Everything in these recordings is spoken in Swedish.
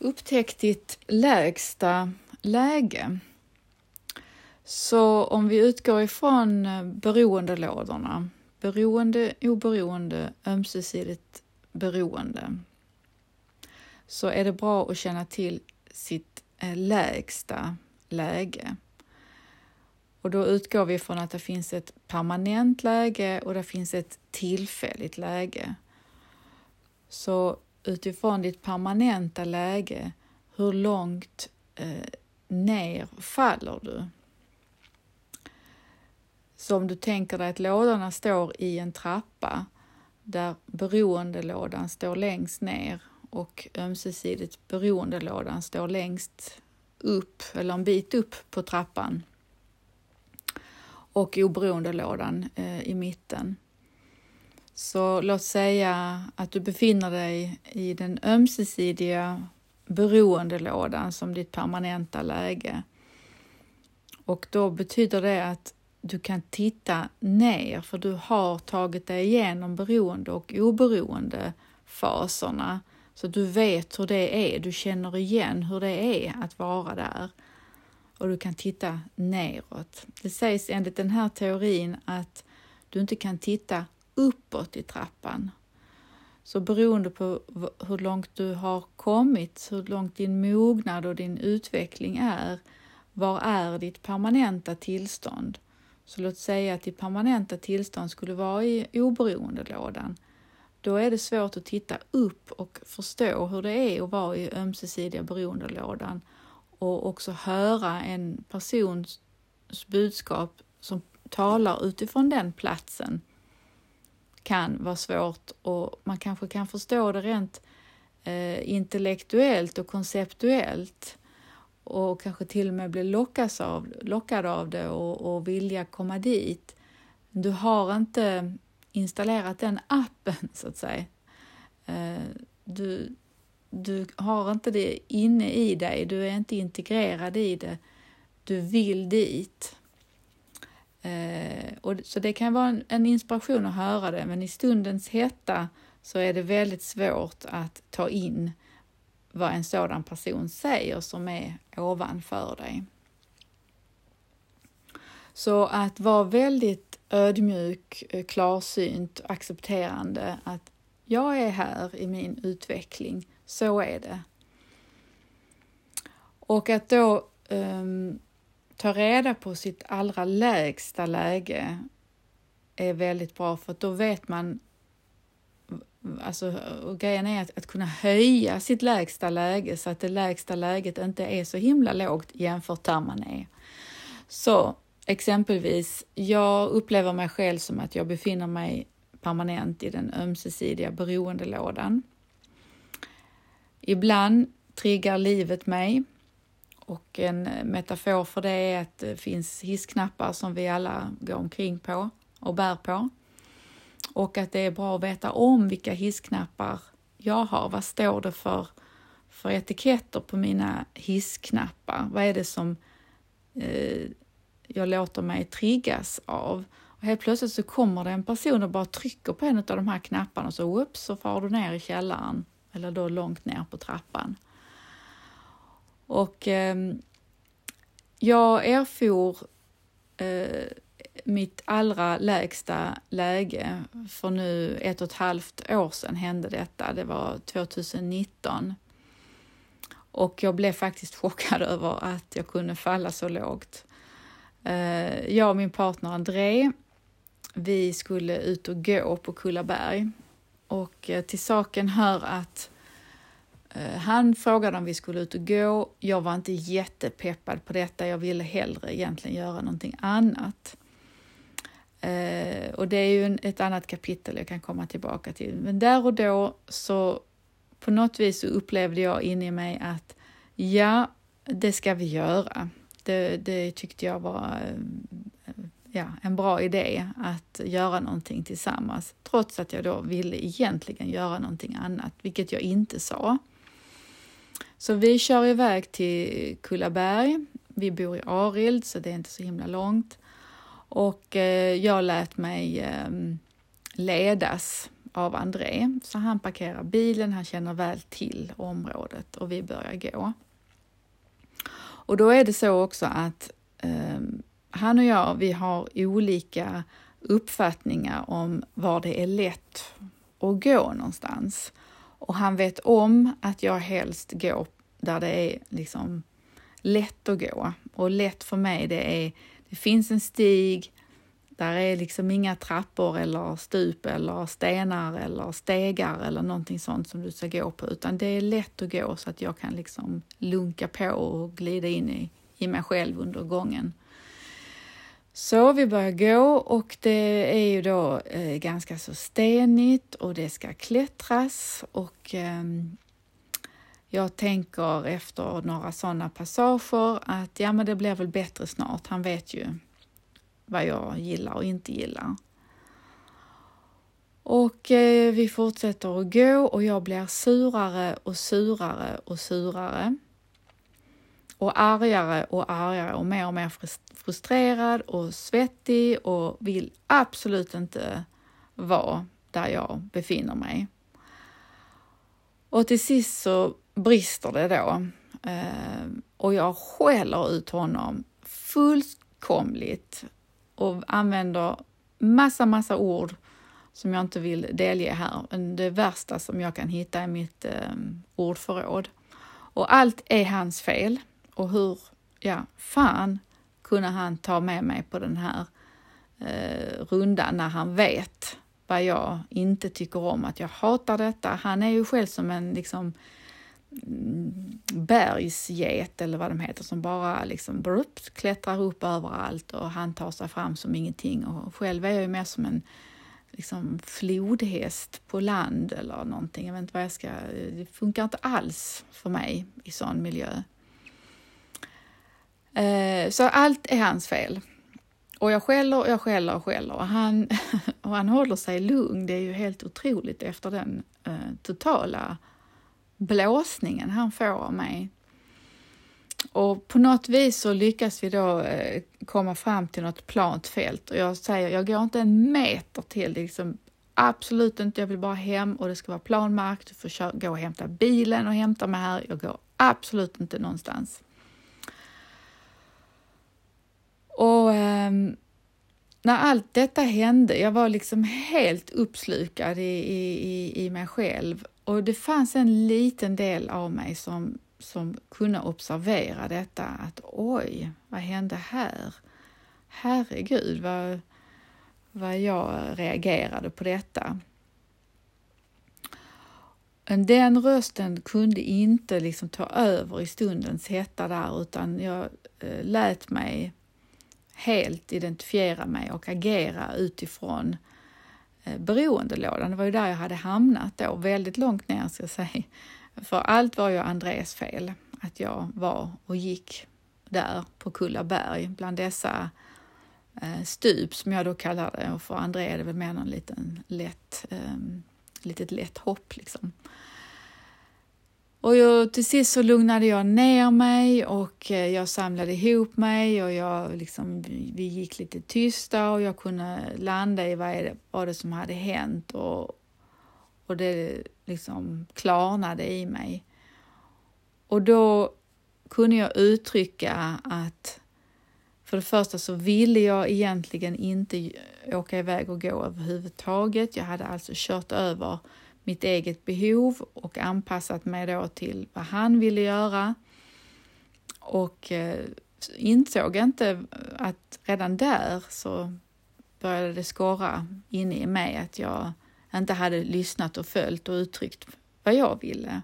upptäckt ditt lägsta läge. Så om vi utgår ifrån eh, beroendelådorna, beroende, oberoende, ömsesidigt beroende, så är det bra att känna till sitt eh, lägsta läge. Och då utgår vi från att det finns ett permanent läge och det finns ett tillfälligt läge. Så utifrån ditt permanenta läge, hur långt eh, ner faller du? Så om du tänker dig att lådorna står i en trappa där beroendelådan står längst ner och ömsesidigt beroendelådan står längst upp eller en bit upp på trappan och oberoendelådan eh, i mitten. Så låt säga att du befinner dig i den ömsesidiga beroendelådan som ditt permanenta läge. Och då betyder det att du kan titta ner för du har tagit dig igenom beroende och oberoende faserna. Så du vet hur det är, du känner igen hur det är att vara där. Och du kan titta neråt. Det sägs enligt den här teorin att du inte kan titta uppåt i trappan. Så beroende på hur långt du har kommit, hur långt din mognad och din utveckling är, var är ditt permanenta tillstånd? Så låt säga att ditt permanenta tillstånd skulle vara i oberoendelådan. Då är det svårt att titta upp och förstå hur det är att vara i ömsesidiga beroendelådan och också höra en persons budskap som talar utifrån den platsen kan vara svårt och man kanske kan förstå det rent eh, intellektuellt och konceptuellt och kanske till och med bli lockas av, lockad av det och, och vilja komma dit. Du har inte installerat den appen så att säga. Eh, du, du har inte det inne i dig, du är inte integrerad i det. Du vill dit. Eh, och, så det kan vara en, en, inspiration att höra det, men i stundens hetta så är det väldigt svårt att ta in vad en sådan person säger som är ovanför dig. Så att vara väldigt ödmjuk, eh, klarsynt, accepterande att jag är här i min utveckling, så är det. Och att då um, ta reda på sitt allra lägsta läge är väldigt bra för då vet man Alltså, och grejen är att, att kunna höja sitt lägsta läge så att det lägsta läget inte är så himla lågt jämfört där man är. Så exempelvis, jag upplever mig själv som att jag befinner mig permanent i den ömsesidiga beroendelådan. Ibland triggar livet mig och en metafor för det är att det finns hissknappar som vi alla går omkring på och bär på. Och att det är bra att veta om vilka hissknappar jag har. Vad står det för, för etiketter på mina hissknappar? Vad är det som eh, jag låter mig triggas av? Och helt plötsligt så kommer det en person och bara trycker på en av de här knapparna och så upp så far du ner i källaren eller då långt ner på trappan. Och eh, jag erfor eh, mitt allra lägsta läge för nu ett och ett halvt år sedan hände detta. Det var 2019. Och jag blev faktiskt chockad över att jag kunde falla så lågt. Eh, jag och min partner André, vi skulle ut och gå på Kullaberg och eh, till saken hör att Eh, han frågade om vi skulle ut och gå. Jag var inte jättepeppad på detta. Jag ville hellre egentligen göra någonting annat. Eh, och det är ju ett annat kapitel jag kan komma tillbaka till. Men där och då så på något vis så upplevde jag in i mig att ja, det ska vi göra. Det, det tyckte jag var eh, ja, en bra idé att göra någonting tillsammans, trots att jag då ville egentligen göra någonting annat, vilket jag inte sa. Så vi kör iväg till Kullaberg. Vi bor i Arild så det är inte så himla långt. Och eh, jag lät mig eh, ledas av André. Så han parkerar bilen, han känner väl till området och vi börjar gå. Och då är det så också att eh, han och jag, vi har olika uppfattningar om var det är lätt att gå någonstans. Och han vet om att jag helst går där det är liksom lätt att gå. Och lätt för mig, det är, det finns en stig, där är liksom inga trappor eller stup eller stenar eller stegar eller någonting sånt som du ska gå på, utan det är lätt att gå så att jag kan liksom lunka på och glida in i, i mig själv under gången. Så vi börjar gå och det är ju då eh, ganska så stenigt och det ska klättras och eh, jag tänker efter några sådana passager att ja, men det blir väl bättre snart. Han vet ju vad jag gillar och inte gillar. Och eh, vi fortsätter att gå och jag blir surare och surare och surare. Och argare och argare och mer och mer frustrerad och svettig och vill absolut inte vara där jag befinner mig. Och till sist så brister det då eh, och jag skäller ut honom fullkomligt och använder massa, massa ord som jag inte vill delge här. Det värsta som jag kan hitta i mitt eh, ordförråd. Och allt är hans fel. Och hur, ja, fan kunde han ta med mig på den här eh, rundan när han vet vad jag inte tycker om, att jag hatar detta. Han är ju själv som en liksom mm, bergsget eller vad de heter som bara liksom brup, klättrar upp överallt och han tar sig fram som ingenting och själv är jag ju mer som en liksom flodhäst på land eller någonting. Jag vet inte vad jag ska... Eh, det funkar inte alls för mig i sån miljö. Eh, så allt är hans fel. Och jag skäller och jag skäller och skäller och han, och han håller sig lugn. Det är ju helt otroligt efter den eh, totala blåsningen han får av mig. Och på något vis så lyckas vi då eh, komma fram till något plant fält och jag säger, jag går inte en meter till, det liksom absolut inte, jag vill bara hem och det ska vara planmark, du får gå och hämta bilen och hämta mig här, jag går absolut inte någonstans. Och eh, när allt detta hände, jag var liksom helt uppslukad i, i, i mig själv och det fanns en liten del av mig som, som kunde observera detta att oj, vad hände här? Herregud vad, vad jag reagerade på detta. Den rösten kunde inte liksom ta över i stundens hetta där utan jag eh, lät mig helt identifiera mig och agera utifrån eh, beroendelådan. Det var ju där jag hade hamnat då, väldigt långt ner ska jag säga. För allt var ju Andres fel, att jag var och gick där på Kullaberg bland dessa eh, stup som jag då kallar det och för André är det väl mer någon liten lätt, ehm, litet lätt hopp liksom. Och jag, till sist så lugnade jag ner mig och eh, jag samlade ihop mig och jag liksom, vi gick lite tysta och jag kunde landa i vad det var det som hade hänt och, och det liksom klarnade i mig. Och då kunde jag uttrycka att för det första så ville jag egentligen inte eh, åka iväg och gå överhuvudtaget. Jag hade alltså kört över mitt eget behov och anpassat mig då till vad han ville göra. Och eh, insåg inte att redan där så började det skorra inne i mig att jag inte hade lyssnat och följt och uttryckt vad jag ville.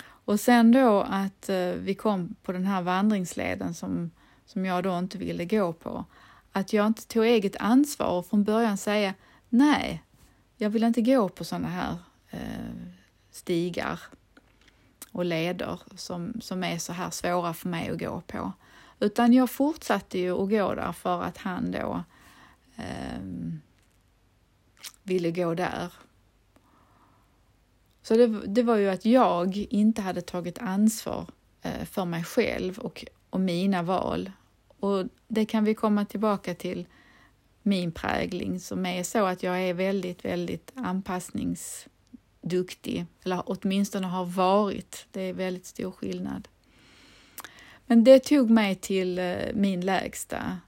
Och sen då att eh, vi kom på den här vandringsleden som, som jag då inte ville gå på. Att jag inte tog eget ansvar och från början säga nej, jag vill inte gå på sådana här Eh, stigar och leder som, som är så här svåra för mig att gå på. Utan jag fortsatte ju att gå där för att han då eh, ville gå där. Så det, det, var ju att jag inte hade tagit ansvar eh, för mig själv och, och mina val. Och det kan vi komma tillbaka till min prägling som är så att jag är väldigt, väldigt anpassnings duktig, eller åtminstone har varit. Det är väldigt stor skillnad. Men det tog mig till eh, min lägsta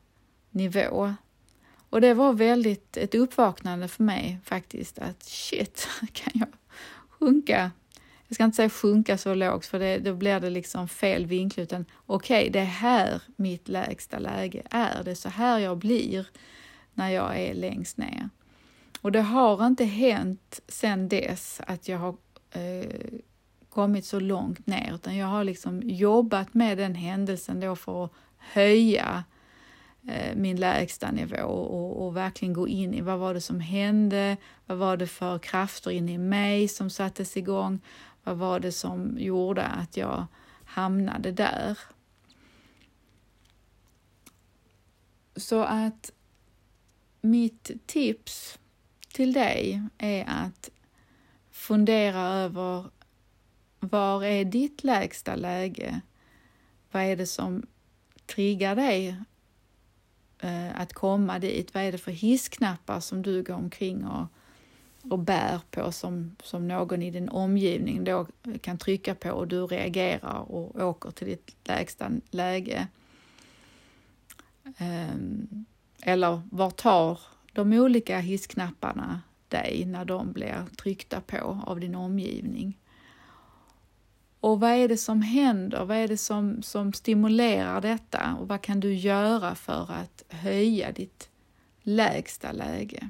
nivå. Och det var väldigt ett uppvaknande för mig faktiskt att shit, kan jag sjunka? Jag ska inte säga sjunka så lågt för det, då blir det liksom fel vinkel utan okej, okay, det är här mitt lägsta läge är. Det är så här jag blir när jag är längst ner. Och det har inte hänt sedan dess att jag har eh, kommit så långt ner utan jag har liksom jobbat med den händelsen då för att höja eh, min lägsta nivå och, och, verkligen gå in i vad var det som hände, vad var det för krafter inne i mig som sattes igång, vad var det som gjorde att jag hamnade där. Så att mitt tips till dig är att fundera över var är ditt lägsta läge? Vad är det som triggar dig eh, att komma dit? Vad är det för hissknappar som du går omkring och, och bär på som, som någon i din omgivning då kan trycka på och du reagerar och åker till ditt lägsta läge? Ehm, eller var tar de olika hissknapparna dig när de blir tryckta på av din omgivning? Och vad är det som händer? Vad är det som, som stimulerar detta? Och vad kan du göra för att höja ditt lägsta läge?